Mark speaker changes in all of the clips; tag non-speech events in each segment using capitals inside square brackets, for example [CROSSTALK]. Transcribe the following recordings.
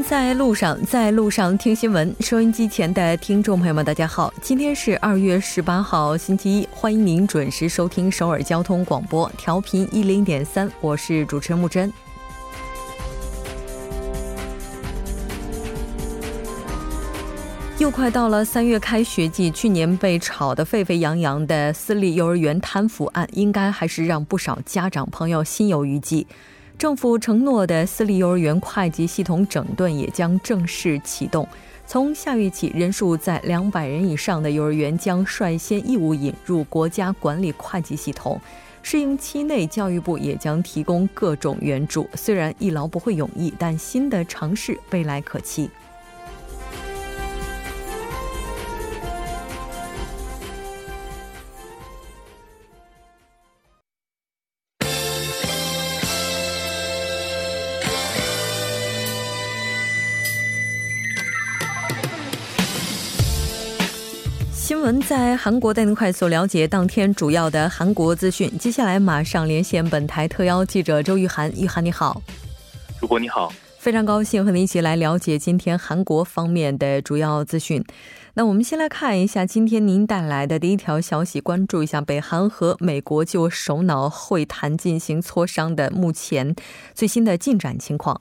Speaker 1: 在路上，在路上听新闻。收音机前的听众朋友们，大家好，今天是二月十八号，星期一，欢迎您准时收听首尔交通广播，调频一零点三，我是主持人木真。又快到了三月开学季，去年被炒得沸沸扬扬的私立幼儿园贪腐案，应该还是让不少家长朋友心有余悸。政府承诺的私立幼儿园会计系统整顿也将正式启动。从下月起，人数在两百人以上的幼儿园将率先义务引入国家管理会计系统。适应期内，教育部也将提供各种援助。虽然一劳不会永逸，但新的尝试未来可期。新闻在韩国带您快速了解当天主要的韩国资讯。接下来马上连线本台特邀记者周玉涵，玉涵你好，
Speaker 2: 主播你好，
Speaker 1: 非常高兴和您一起来了解今天韩国方面的主要资讯。那我们先来看一下今天您带来的第一条消息，关注一下北韩和美国就首脑会谈进行磋商的目前最新的进展情况。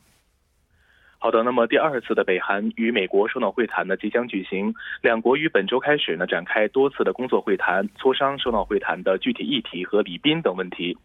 Speaker 2: 好的，那么第二次的北韩与美国首脑会谈呢即将举行，两国于本周开始呢展开多次的工作会谈，磋商首脑会谈的具体议题和礼宾等问题。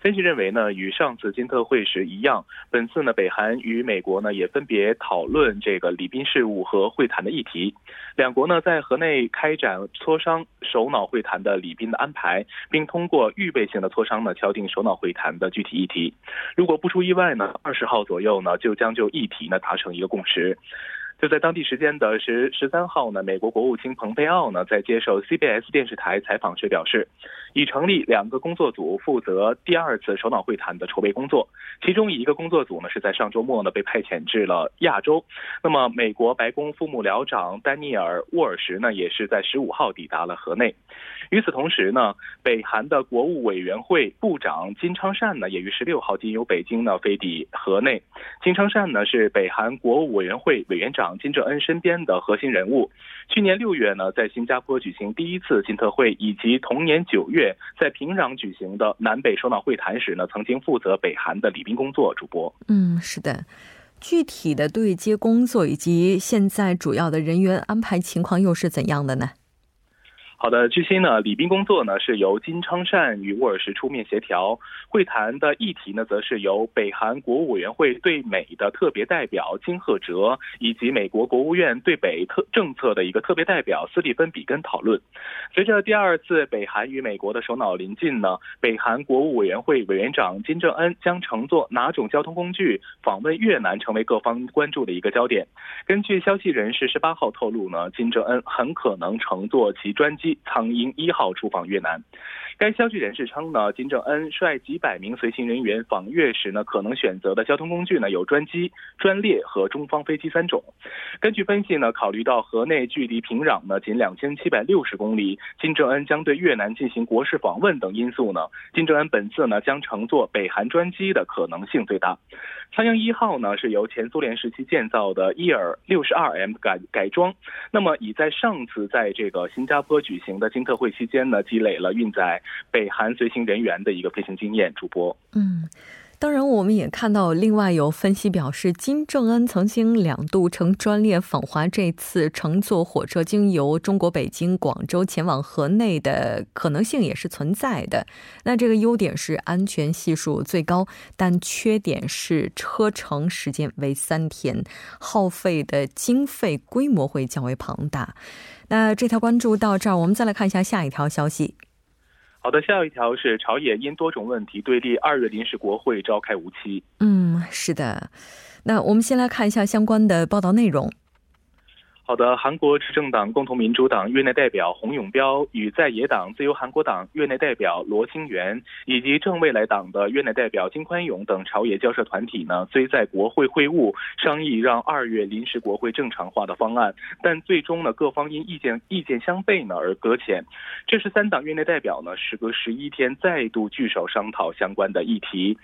Speaker 2: 分析认为呢，与上次金特会时一样，本次呢，北韩与美国呢也分别讨论这个礼宾事务和会谈的议题。两国呢在河内开展磋商首脑会谈的礼宾的安排，并通过预备性的磋商呢敲定首脑会谈的具体议题。如果不出意外呢，二十号左右呢就将就议题呢达成一个共识。就在当地时间的十十三号呢，美国国务卿蓬佩奥呢在接受 CBS 电视台采访时表示，已成立两个工作组负责第二次首脑会谈的筹备工作。其中一个工作组呢是在上周末呢被派遣至了亚洲。那么，美国白宫副幕僚长丹尼尔沃尔什呢也是在十五号抵达了河内。与此同时呢，北韩的国务委员会部长金昌善呢也于十六号经由北京呢飞抵河内。金昌善呢是北韩国务委员会委员长。金正恩身边的核心人物，去年六月呢，在新加坡举行第一次金特会，以及同年九月在平壤举行的南北首脑会谈时呢，曾经负责北韩的礼宾工作。主播，
Speaker 1: 嗯，是的，具体的对接工作以及现在主要的人员安排情况又是怎样的呢？
Speaker 2: 好的，据悉呢，礼宾工作呢是由金昌善与沃尔什出面协调，会谈的议题呢则是由北韩国务委员会对美的特别代表金赫哲以及美国国务院对北特政策的一个特别代表斯蒂芬比根讨论。随着第二次北韩与美国的首脑临近呢，北韩国务委员会委员长金正恩将乘坐哪种交通工具访问越南，成为各方关注的一个焦点。根据消息人士十八号透露呢，金正恩很可能乘坐其专机。苍鹰一号出访越南，该消息人士称呢，金正恩率几百名随行人员访越时呢，可能选择的交通工具呢有专机、专列和中方飞机三种。根据分析呢，考虑到河内距离平壤呢仅两千七百六十公里，金正恩将对越南进行国事访问等因素呢，金正恩本次呢将乘坐北韩专机的可能性最大。苍鹰一号呢是由前苏联时期建造的伊尔六十二 M 改改装，那么已在上次在这个新加坡举行的金特会期间呢，积累了运载北韩随行人员的一个飞行经验。主播，
Speaker 1: 嗯。当然，我们也看到，另外有分析表示，金正恩曾经两度乘专列访华，这次乘坐火车经由中国北京、广州前往河内的可能性也是存在的。那这个优点是安全系数最高，但缺点是车程时间为三天，耗费的经费规模会较为庞大。那这条关注到这儿，我们再来看一下下一条消息。
Speaker 2: 好的，下一条是朝野因多种问题对立，二月临时国会召开无期。
Speaker 1: 嗯，是的。那我们先来看一下相关的报道内容。
Speaker 2: 好的，韩国执政党共同民主党院内代表洪永标与在野党自由韩国党院内代表罗清源以及正未来党的院内代表金宽永等朝野交涉团体呢，虽在国会会晤商议让二月临时国会正常化的方案，但最终呢，各方因意见意见相悖呢而搁浅。这是三党院内代表呢，时隔十一天再度聚首商讨相关的议题。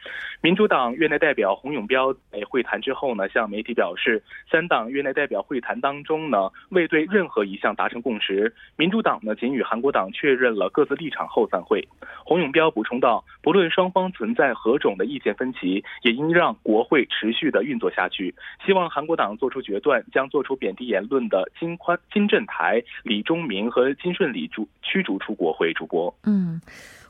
Speaker 2: 民主党院内代表洪永标在会谈之后呢，向媒体表示，三党院内代表会谈当中呢。未对任何一项达成共识，民主党呢仅与韩国党确认了各自立场后散会。洪永标补充道，不论双方存在何种的意见分歧，也应让国会持续的运作下去。希望韩国党做出决断，将做出贬低言论的金宽、金振台、李忠明和金顺礼逐驱逐出国会。主播，
Speaker 1: 嗯。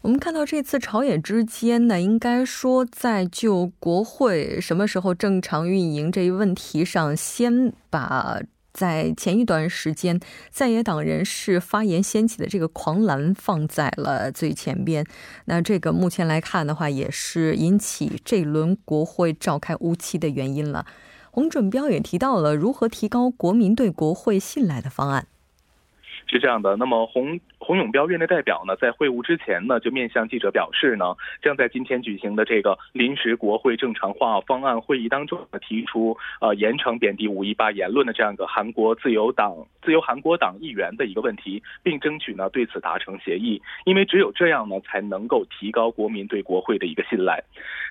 Speaker 1: 我们看到这次朝野之间呢，应该说在就国会什么时候正常运营这一问题上，先把。在前一段时间，在野党人士发言掀起的这个狂澜放在了最前边。那这个目前来看的话，也是引起这轮国会召开无期的原因了。洪准标也提到了如何提高国民对国会信赖的方案。
Speaker 2: 是这样的，那么洪洪永标院内代表呢，在会晤之前呢，就面向记者表示呢，将在今天举行的这个临时国会正常化方案会议当中，提出呃严惩贬低五一八言论的这样一个韩国自由党自由韩国党议员的一个问题，并争取呢对此达成协议，因为只有这样呢，才能够提高国民对国会的一个信赖。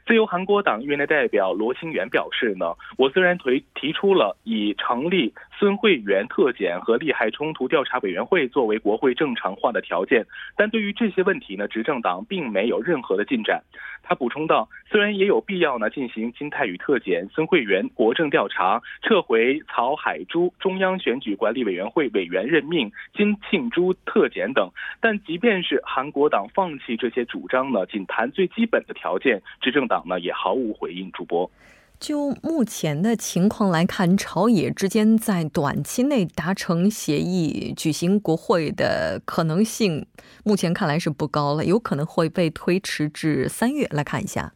Speaker 2: 自由韩国党院内代表罗清源表示呢，我虽然提提出了以成立孙慧媛特检和利害冲突调查委员会作为国会正常化的条件，但对于这些问题呢，执政党并没有任何的进展。他补充道，虽然也有必要呢进行金泰宇特检、孙慧媛国政调查、撤回曹海珠中央选举管理委员会委员任命、金庆珠特检等，但即便是韩国党放弃这些主张呢，仅谈最基本的条件，执政党。党呢也毫无回应。主播，
Speaker 1: 就目前的情况来看，朝野之间在短期内达成协议、举行国会的可能性，目前看来是不高了，有可能会被推迟至三月。来看一下。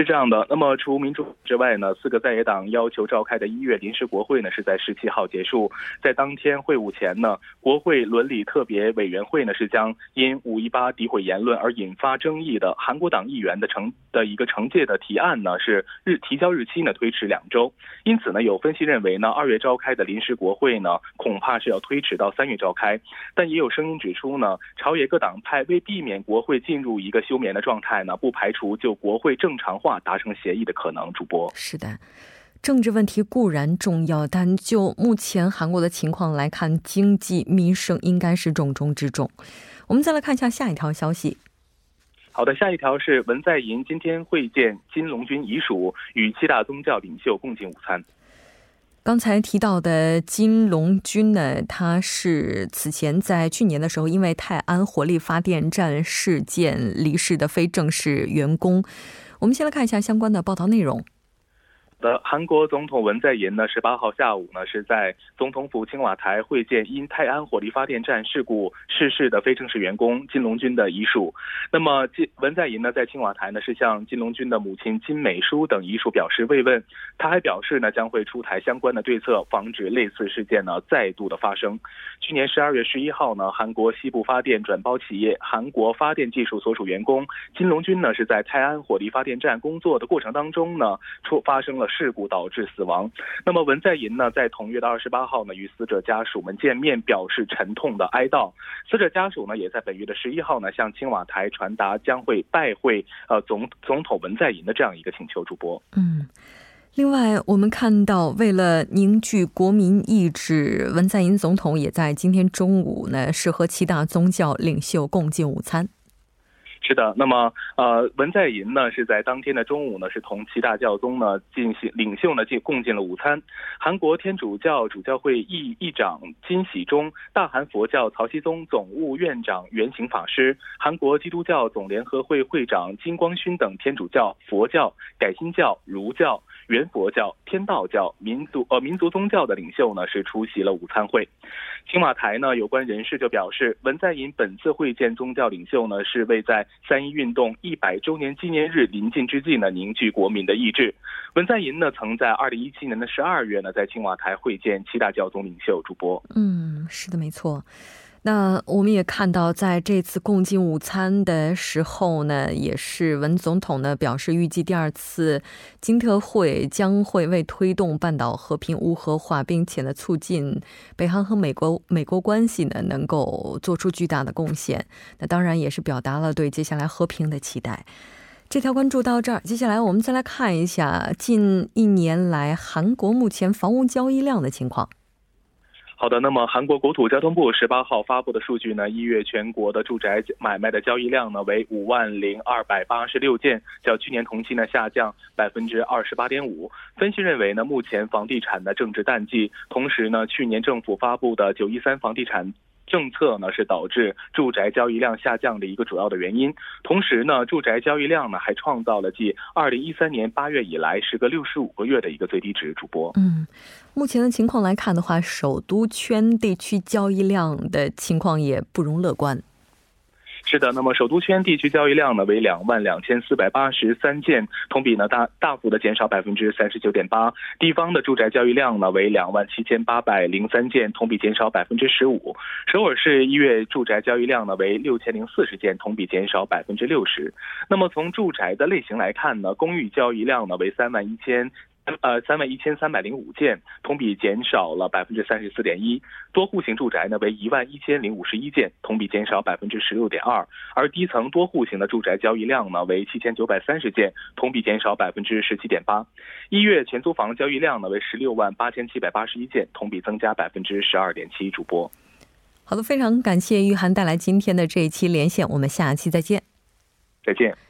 Speaker 2: 是这样的，那么除民主之外呢，四个在野党要求召开的一月临时国会呢，是在十七号结束。在当天会晤前呢，国会伦理特别委员会呢是将因五一八诋毁言论而引发争议的韩国党议员的惩的一个惩戒的提案呢，是日提交日期呢推迟两周。因此呢，有分析认为呢，二月召开的临时国会呢，恐怕是要推迟到三月召开。但也有声音指出呢，朝野各党派为避免国会进入一个休眠的状态呢，不排除就国会正常化达成协议的可能。主播
Speaker 1: 是的，政治问题固然重要，但就目前韩国的情况来看，经济民生应该是重中之重。我们再来看一下下一条消息。
Speaker 2: 好的，下一条是文在寅今天会见金龙君遗属，与七大宗教领袖共进午餐。
Speaker 1: 刚才提到的金龙君呢，他是此前在去年的时候因为泰安火力发电站事件离世的非正式员工。我们先来看一下相关的报道内容。
Speaker 2: 的韩国总统文在寅呢，十八号下午呢是在总统府青瓦台会见因泰安火力发电站事故逝世的非正式员工金龙君的遗属。那么金文在寅呢在青瓦台呢是向金龙君的母亲金美淑等遗属表示慰问。他还表示呢将会出台相关的对策，防止类似事件呢再度的发生。去年十二月十一号呢，韩国西部发电转包企业韩国发电技术所属员工金龙君呢是在泰安火力发电站工作的过程当中呢出发生了。事故导致死亡。那么文在寅呢，在同月的二十八号呢，与死者家属们见面，表示沉痛的哀悼。死者家属呢，也在本月的十一号呢，向青瓦台传达将会拜会呃总总统文在寅的这样一个请求。主播，
Speaker 1: 嗯，另外我们看到，为了凝聚国民意志，文在寅总统也在今天中午呢，是和七大宗教领袖共进午餐。
Speaker 2: 是的，那么呃，文在寅呢是在当天的中午呢，是同七大教宗呢进行领袖呢进共进了午餐。韩国天主教主教会议议长金喜中、大韩佛教曹熙宗总务院长圆行法师、韩国基督教总联合会会长金光勋等天主教、佛教、改新教、儒教。原佛教、天道教、民族呃民族宗教的领袖呢是出席了午餐会。青瓦台呢有关人士就表示，文在寅本次会见宗教领袖呢是为在三一运动一百周年纪念日临近之际呢凝聚国民的意志。文在寅呢曾在二零一七年的十二月呢在青瓦台会见七大教宗领袖。主播，
Speaker 1: 嗯，是的，没错。那我们也看到，在这次共进午餐的时候呢，也是文总统呢表示，预计第二次金特会将会为推动半岛和平无核化，并且呢促进北韩和美国美国关系呢能够做出巨大的贡献。那当然也是表达了对接下来和平的期待。这条关注到这儿，接下来我们再来看一下近一年来韩国目前房屋交易量的情况。
Speaker 2: 好的，那么韩国国土交通部十八号发布的数据呢，一月全国的住宅买卖的交易量呢为五万零二百八十六件，较去年同期呢下降百分之二十八点五。分析认为呢，目前房地产的正值淡季，同时呢，去年政府发布的九一三房地产。政策呢是导致住宅交易量下降的一个主要的原因。同时呢，住宅交易量呢还创造了继二零一三年八月以来时隔六十五个月的一个最低值。主播，
Speaker 1: 嗯，目前的情况来看的话，首都圈地区交易量的情况也不容乐观。
Speaker 2: 是的，那么首都圈地区交易量呢为两万两千四百八十三件，同比呢大大幅的减少百分之三十九点八。地方的住宅交易量呢为两万七千八百零三件，同比减少百分之十五。首尔市一月住宅交易量呢为六千零四十件，同比减少百分之六十。那么从住宅的类型来看呢，公寓交易量呢为三万一千。呃，三万一千三百零五件，同比减少了百分之三十四点一。多户型住宅呢为一万一千零五十一件，同比减少百分之十六点二。而低层多户型的住宅交易量呢为七千九百三十件，同比减少百分之十七点八。一月全租房交易量呢为十六万八千七百八十一件，同比增加百分之十二点七。主播，
Speaker 1: 好的，非常感谢玉涵带来今天的这一期连线，我们下期再见。
Speaker 2: 再见。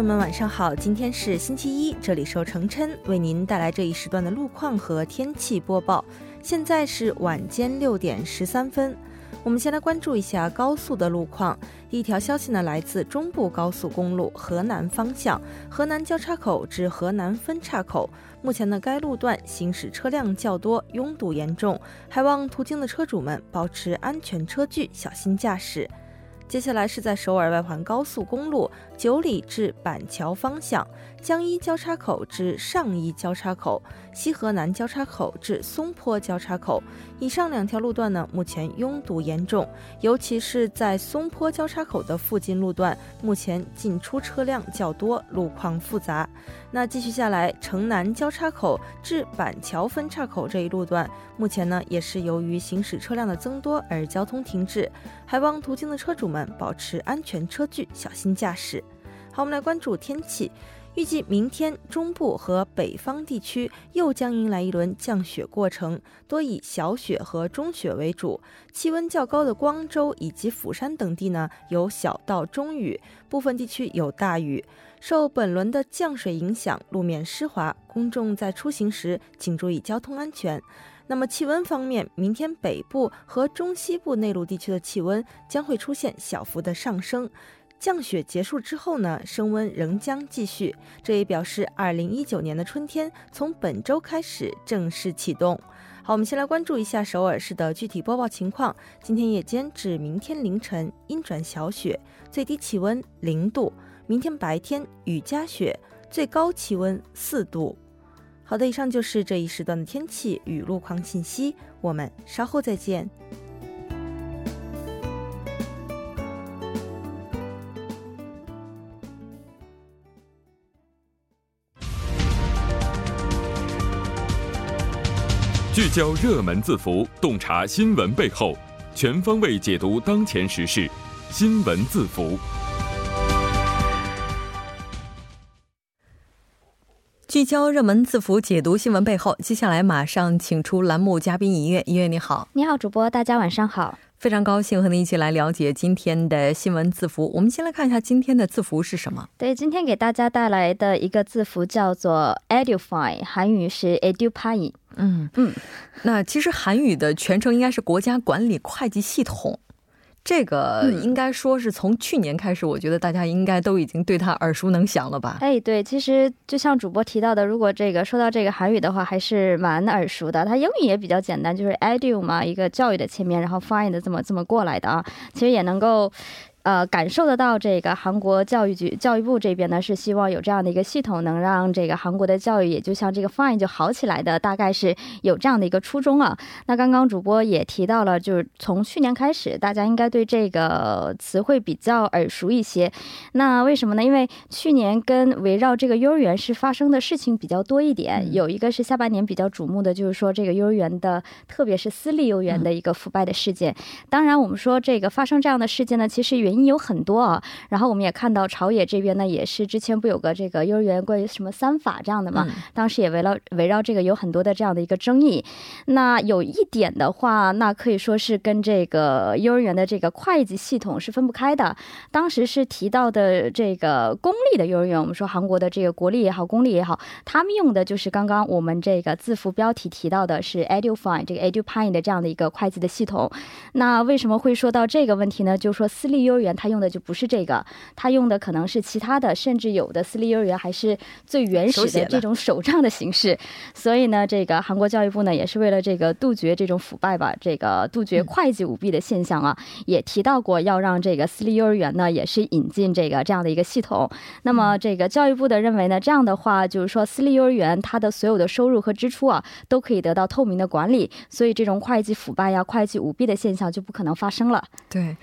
Speaker 3: 朋友们，晚上好！今天是星期一，这里是程琛为您带来这一时段的路况和天气播报。现在是晚间六点十三分，我们先来关注一下高速的路况。第一条消息呢，来自中部高速公路河南方向，河南交叉口至河南分岔口，目前呢该路段行驶车辆较多，拥堵严重，还望途经的车主们保持安全车距，小心驾驶。接下来是在首尔外环高速公路九里至板桥方向，江一交叉口至上一交叉口，西河南交叉口至松坡交叉口。以上两条路段呢，目前拥堵严重，尤其是在松坡交叉口的附近路段，目前进出车辆较多，路况复杂。那继续下来，城南交叉口至板桥分岔口这一路段，目前呢也是由于行驶车辆的增多而交通停滞，还望途经的车主们保持安全车距，小心驾驶。好，我们来关注天气。预计明天中部和北方地区又将迎来一轮降雪过程，多以小雪和中雪为主。气温较高的光州以及釜山等地呢，有小到中雨，部分地区有大雨。受本轮的降水影响，路面湿滑，公众在出行时请注意交通安全。那么气温方面，明天北部和中西部内陆地区的气温将会出现小幅的上升。降雪结束之后呢，升温仍将继续。这也表示，二零一九年的春天从本周开始正式启动。好，我们先来关注一下首尔市的具体播报情况。今天夜间至明天凌晨阴转小雪，最低气温零度；明天白天雨夹雪，最高气温四度。好的，以上就是这一时段的天气与路况信息。我们稍后再见。
Speaker 4: 聚焦热门字符，洞察新闻背后，全方位解读当前时事。新闻字符。
Speaker 1: 聚焦热门字符，解读新闻背后。接下来马上请出栏目嘉宾音乐，音乐你好，
Speaker 5: 你好，主播，大家晚上好，
Speaker 1: 非常高兴和您一起来了解今天的新闻字符。我们先来看一下今天的字符是什么？
Speaker 5: 对，今天给大家带来的一个字符叫做 edufy，韩语是 edupay。
Speaker 1: 嗯嗯，那其实韩语的全称应该是国家管理会计系统。这个应该说是从去年开始，我觉得大家应该都已经对他耳熟能详了吧？
Speaker 5: 哎，对，其实就像主播提到的，如果这个说到这个韩语的话，还是蛮耳熟的。它英语也比较简单，就是 edu 嘛，一个教育的前面，然后 find 这么这么过来的啊，其实也能够。呃，感受得到这个韩国教育局、教育部这边呢，是希望有这样的一个系统，能让这个韩国的教育也就像这个 Fine 就好起来的，大概是有这样的一个初衷啊。那刚刚主播也提到了，就是从去年开始，大家应该对这个词汇比较耳熟一些。那为什么呢？因为去年跟围绕这个幼儿园是发生的事情比较多一点，有一个是下半年比较瞩目的，就是说这个幼儿园的，特别是私立幼儿园的一个腐败的事件。当然，我们说这个发生这样的事件呢，其实原因有很多啊，然后我们也看到朝野这边呢，也是之前不有个这个幼儿园关于什么三法这样的嘛，当时也围绕围绕这个有很多的这样的一个争议。那有一点的话，那可以说是跟这个幼儿园的这个会计系统是分不开的。当时是提到的这个公立的幼儿园，我们说韩国的这个国立也好，公立也好，他们用的就是刚刚我们这个字符标题提到的是 edufine 这个 edupine 的这样的一个会计的系统。那为什么会说到这个问题呢？就是说私立幼儿园他用的就不是这个，他用的可能是其他的，甚至有的私立幼儿园还是最原始的这种手账的形式。所以呢，这个韩国教育部呢，也是为了这个杜绝这种腐败吧，这个杜绝会计舞弊的现象啊，也提到过要让这个私立幼儿园呢，也是引进这个这样的一个系统。那么，这个教育部的认为呢，这样的话就是说，私立幼儿园它的所有的收入和支出啊，都可以得到透明的管理，所以这种会计腐败呀、会计舞弊的现象就不可能发生了。
Speaker 1: 对。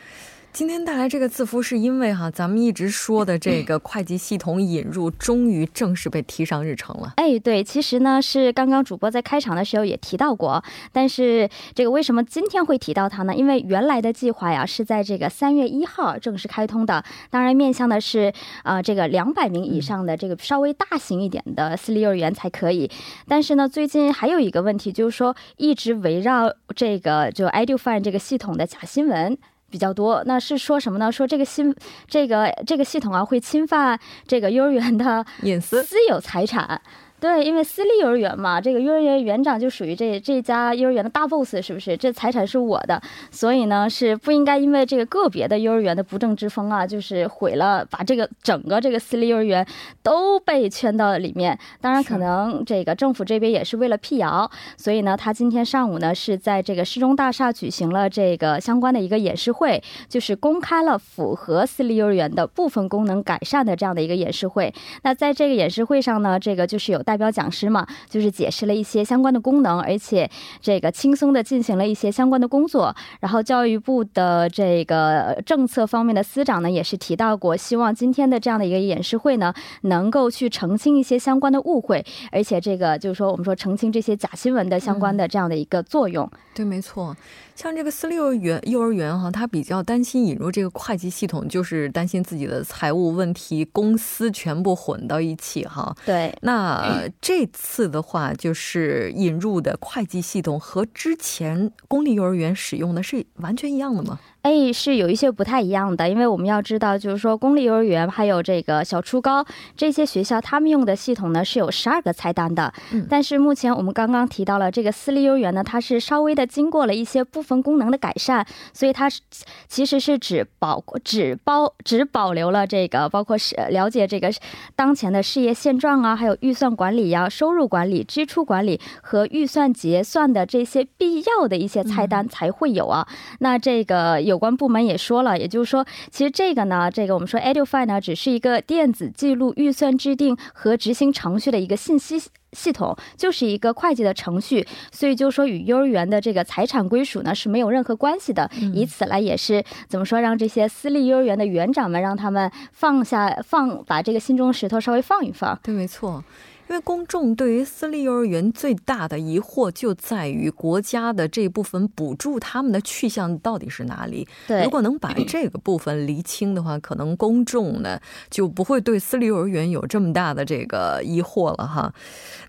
Speaker 1: 今天带来这个字符，是因为哈，咱们一直说的这个 [CLEARS THROAT] 会计系统引入，终于正式被提上日程了。
Speaker 5: 哎，对，其实呢是刚刚主播在开场的时候也提到过，但是这个为什么今天会提到它呢？因为原来的计划呀是在这个三月一号正式开通的，当然面向的是啊这个两百名以上的这个稍微大型一点的私立幼儿园才可以。但是呢，最近还有一个问题，就是说一直围绕这个就 EduFine 这个系统的假新闻。比较多，那是说什么呢？说这个新这个这个系统啊，会侵犯这个幼儿园的
Speaker 1: 隐私、
Speaker 5: 私有财产。对，因为私立幼儿园嘛，这个幼儿园园长就属于这这家幼儿园的大 boss，是不是？这财产是我的，所以呢是不应该因为这个个别的幼儿园的不正之风啊，就是毁了，把这个整个这个私立幼儿园都被圈到里面。当然，可能这个政府这边也是为了辟谣，所以呢，他今天上午呢是在这个市中大厦举行了这个相关的一个演示会，就是公开了符合私立幼儿园的部分功能改善的这样的一个演示会。那在这个演示会上呢，这个就是有。代表讲师嘛，就是解释了一些相关的功能，而且这个轻松的进行了一些相关的工作。然后教育部的这个政策方面的司长呢，也是提到过，希望今天的这样的一个演示会呢，能够去澄清一些相关的误会，而且这个就是说，我们说澄清这些假新闻的相关的这样的一个作用。
Speaker 1: 对，没错。像这个私立幼儿园，幼儿园哈，他比较担心引入这个会计系统，就是担心自己的财务问题、公司全部混到一起哈。
Speaker 5: 对，
Speaker 1: 那这次的话，就是引入的会计系统和之前公立幼儿园使用的是完全一样的吗？
Speaker 5: 哎，是有一些不太一样的，因为我们要知道，就是说公立幼儿园还有这个小初高这些学校，他们用的系统呢是有十二个菜单的。嗯，但是目前我们刚刚提到了这个私立幼儿园呢，它是稍微的经过了一些部分功能的改善，所以它是其实是只保只包只保留了这个包括是了解这个当前的事业现状啊，还有预算管理呀、收入管理、支出管理和预算结算的这些必要的一些菜单才会有啊。那这个有。有关部门也说了，也就是说，其实这个呢，这个我们说 EduFi 呢，只是一个电子记录预算制定和执行程序的一个信息系统，就是一个会计的程序，所以就说与幼儿园的这个财产归属呢是没有任何关系的。以此来也是怎么说，让这些私立幼儿园的园长们让他们放下放，把这个心中石头稍微放一放。
Speaker 1: 对，没错。因为公众对于私立幼儿园最大的疑惑就在于国家的这部分补助他们的去向到底是哪里？
Speaker 3: 对，
Speaker 1: 如果能把这个部分厘清的话，可能公众呢就不会对私立幼儿园有这么大的这个疑惑了哈。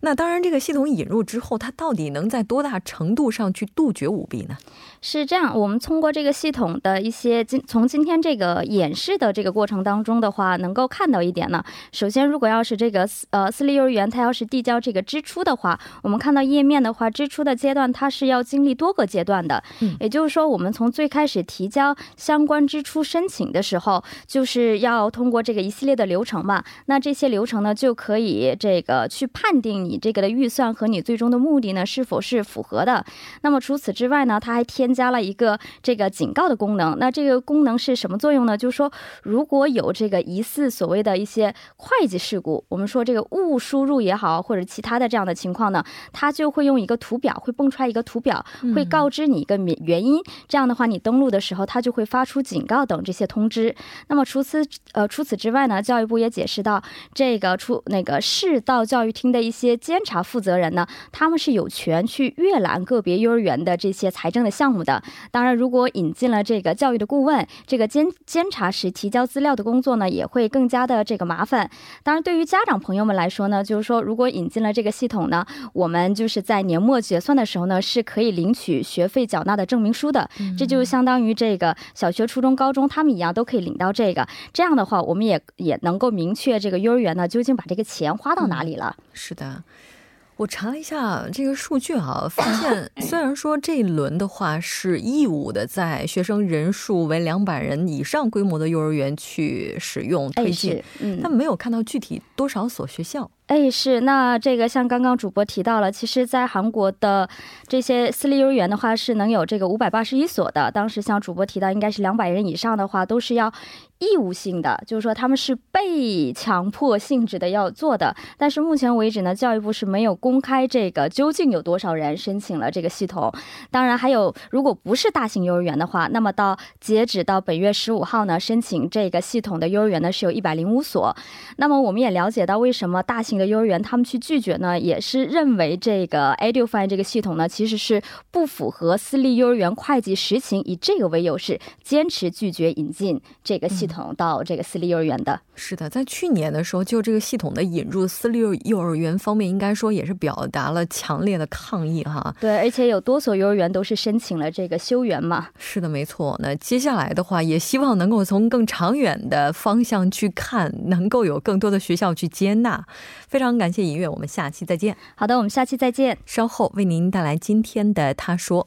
Speaker 1: 那当然，这个系统引入之后，它到底能在多大程度上去杜绝舞弊呢？
Speaker 5: 是这样，我们通过这个系统的一些今从今天这个演示的这个过程当中的话，能够看到一点呢。首先，如果要是这个呃私立幼儿园，它要是递交这个支出的话，我们看到页面的话，支出的阶段它是要经历多个阶段的。嗯，也就是说，我们从最开始提交相关支出申请的时候，就是要通过这个一系列的流程嘛。那这些流程呢，就可以这个去判定你这个的预算和你最终的目的呢是否是符合的。那么除此之外呢，它还添加了一个这个警告的功能。那这个功能是什么作用呢？就是说，如果有这个疑似所谓的一些会计事故，我们说这个误输入也好，或者其他的这样的情况呢，它就会用一个图表，会蹦出来一个图表，会告知你一个原原因。这样的话，你登录的时候，它就会发出警告等这些通知。那么除此呃除此之外呢，教育部也解释到，这个出那个市道教育厅的一些监察负责人呢，他们是有权去阅览个别幼儿园的这些财政的项目的。当然，如果引进了这个教育的顾问，这个监监察时提交资料的工作呢，也会更加的这个麻烦。当然，对于家长朋友们来说呢，就是说，如果引进了这个系统呢，我们就是在年末结算的时候呢，是可以领取学费缴纳的证明书的。这就相当于这个小学、初中、高中他们一样都可以领到这个。这样的话，我们也也能够明确这个幼儿园呢究竟把这个钱花到哪里了。
Speaker 1: 是的。我查了一下这个数据啊，发现 [COUGHS] 虽然说这一轮的话是义务的，在学生人数为两百人以上规模的幼儿园去使用推进，嗯，但没有看到具体多少所学校。
Speaker 5: 哎，是那这个像刚刚主播提到了，其实，在韩国的这些私立幼儿园的话，是能有这个五百八十一所的。当时像主播提到，应该是两百人以上的话，都是要义务性的，就是说他们是被强迫性质的要做的。但是目前为止呢，教育部是没有公开这个究竟有多少人申请了这个系统。当然，还有如果不是大型幼儿园的话，那么到截止到本月十五号呢，申请这个系统的幼儿园呢是有一百零五所。那么我们也了解到，为什么大型的幼儿园他们去拒绝呢，也是认为这个 EduFi 这个系统呢，其实是不符合私立幼儿园会计实情，以这个为由是坚持拒绝引进这个系到这个私立幼儿园的。
Speaker 1: 是的，在去年的时候，就这个系统的引入，私立幼儿园方面应该说也是表达了强烈的抗议哈。
Speaker 5: 对，而且有多所幼儿园都是申请了这个休园嘛。
Speaker 1: 是的，没错。那接下来的话，也希望能够从更长远的方向去看，能够有更多的学校去接纳。非常感谢尹月，我们下期再见。
Speaker 5: 好的，我们下期再见。
Speaker 1: 稍后为您带来今天的他说。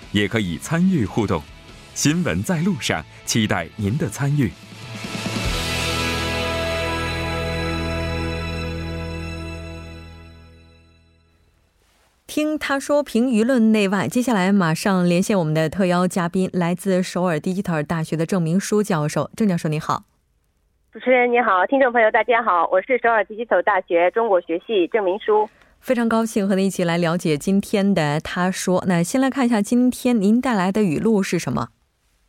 Speaker 4: 也可以参与互动。新闻在路上，期待您的参与。
Speaker 1: 听他说，评舆论内外。接下来马上连线我们的特邀嘉宾，来自首尔迪吉特尔大学的郑明书教授。郑教授，你好。
Speaker 6: 主持人你好，听众朋友大家好，我是首尔迪吉特尔大学中国学系郑明书。
Speaker 1: 非常高兴和您一起来了解今天的他说。那先来看一下今天您带来的语录是什么？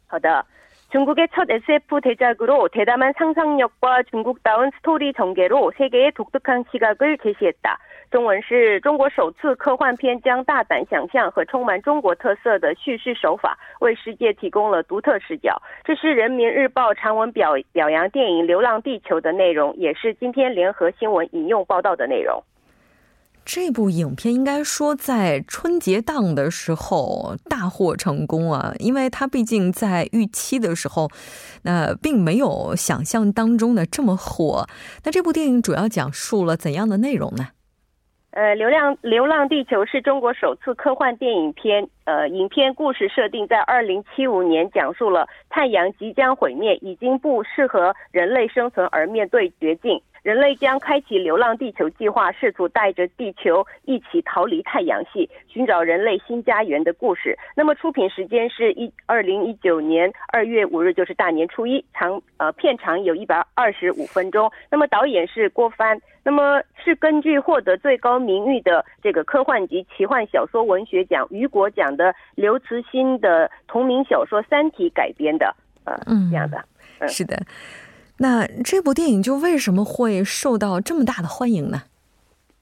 Speaker 6: 好的。중국의첫 SF 대작으로대담한상상력과중국다운스토리전개로세계의독특한시각을제시했다中文是中国首次科幻片将大胆想象和充满中国特色的叙事手法为世界提供了独特视角。这是人民日报长文表表扬电影《流浪地球》的内容，也是今天联合新闻引用报道的内容。
Speaker 1: 这部影片应该说在春节档的时候大获成功啊，因为它毕竟在预期的时候，那并没有想象当中的这么火。那这部电影主要讲述了怎样的内容呢？
Speaker 6: 呃，流浪流浪地球是中国首次科幻电影片。呃，影片故事设定在二零七五年，讲述了太阳即将毁灭，已经不适合人类生存而面对绝境。人类将开启流浪地球计划，试图带着地球一起逃离太阳系，寻找人类新家园的故事。那么出品时间是一二零一九年二月五日，就是大年初一，长呃片长有一百二十五分钟。那么导演是郭帆，那么是根据获得最高名誉的这个科幻及奇幻小说文学奖雨果奖的刘慈欣的同名小说《三体》改编的。呃，这样的，
Speaker 1: 是的。那这部电影就为什么会受到这么大的欢迎呢？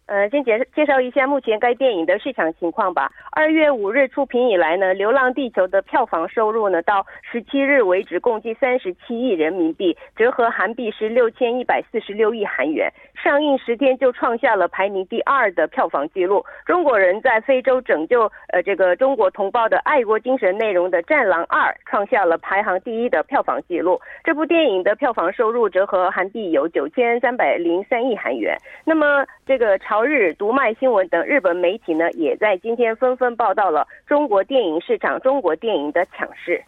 Speaker 6: 呃，先介介绍一下目前该电影的市场情况吧。二月五日出品以来呢，《流浪地球》的票房收入呢，到十七日为止共计三十七亿人民币，折合韩币是六千一百四十六亿韩元。上映十天就创下了排名第二的票房纪录。中国人在非洲拯救呃这个中国同胞的爱国精神内容的《战狼二》创下了排行第一的票房纪录。这部电影的票房收入折合韩币有九千三百零三亿韩元。那么这个朝。日读卖新闻等日本媒体呢，也在今天纷纷报道了中国电影市场、中国电影的抢势。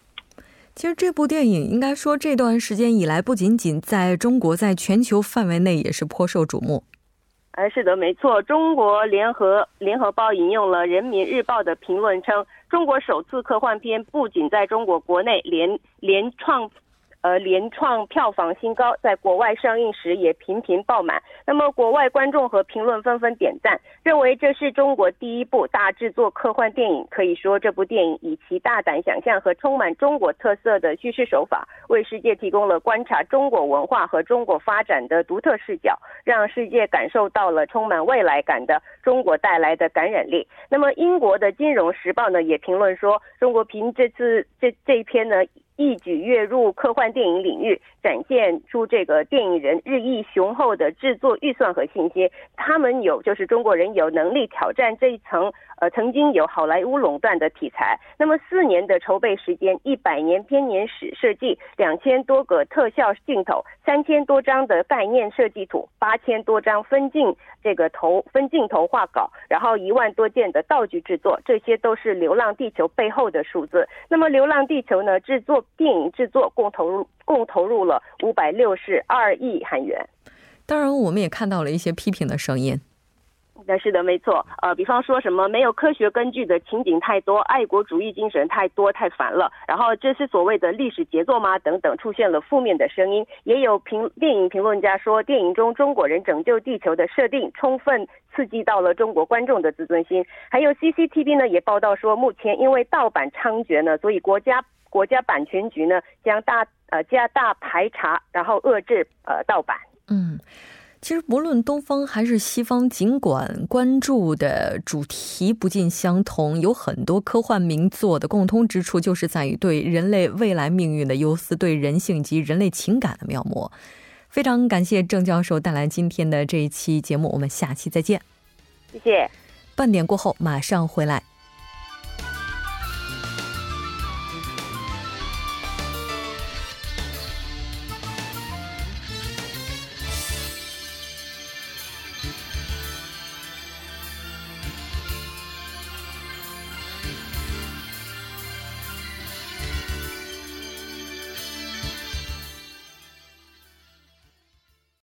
Speaker 1: 其实这部电影应该说这段时间以来，不仅仅在中国，在全球范围内也是颇受瞩目。
Speaker 6: 哎，是的，没错。中国联合联合报引用了人民日报的评论称，中国首次科幻片不仅在中国国内连连创。呃，连创票房新高，在国外上映时也频频爆满。那么，国外观众和评论纷纷点赞，认为这是中国第一部大制作科幻电影。可以说，这部电影以其大胆想象和充满中国特色的叙事手法，为世界提供了观察中国文化和中国发展的独特视角，让世界感受到了充满未来感的中国带来的感染力。那么，英国的《金融时报》呢也评论说，中国凭这次这这一篇呢。一举跃入科幻电影领域，展现出这个电影人日益雄厚的制作预算和信心。他们有，就是中国人有能力挑战这一层。呃，曾经有好莱坞垄断的题材，那么四年的筹备时间，一百年编年史设计，两千多个特效镜头，三千多张的概念设计图，八千多张分镜这个头分镜头画稿，然后一万多件的道具制作，这些都是《流浪地球》背后的数字。那么，《流浪地球》呢，制作电影制作共投入共投入了五百六十二亿韩元。
Speaker 1: 当然，我们也看到了一些批评的声音。
Speaker 6: 那是的，没错。呃，比方说什么没有科学根据的情景太多，爱国主义精神太多，太烦了。然后这是所谓的历史杰作吗？等等，出现了负面的声音。也有评电影评论家说，电影中中国人拯救地球的设定充分刺激到了中国观众的自尊心。还有 CCTV 呢也报道说，目前因为盗版猖獗呢，所以国家国家版权局呢将大呃加大排查，然后遏制呃盗版。
Speaker 1: 嗯。其实，不论东方还是西方，尽管关注的主题不尽相同，有很多科幻名作的共通之处，就是在于对人类未来命运的忧思，对人性及人类情感的描摹。非常感谢郑教授带来今天的这一期节目，我们下期再见。
Speaker 6: 谢谢。
Speaker 1: 半点过后马上回来。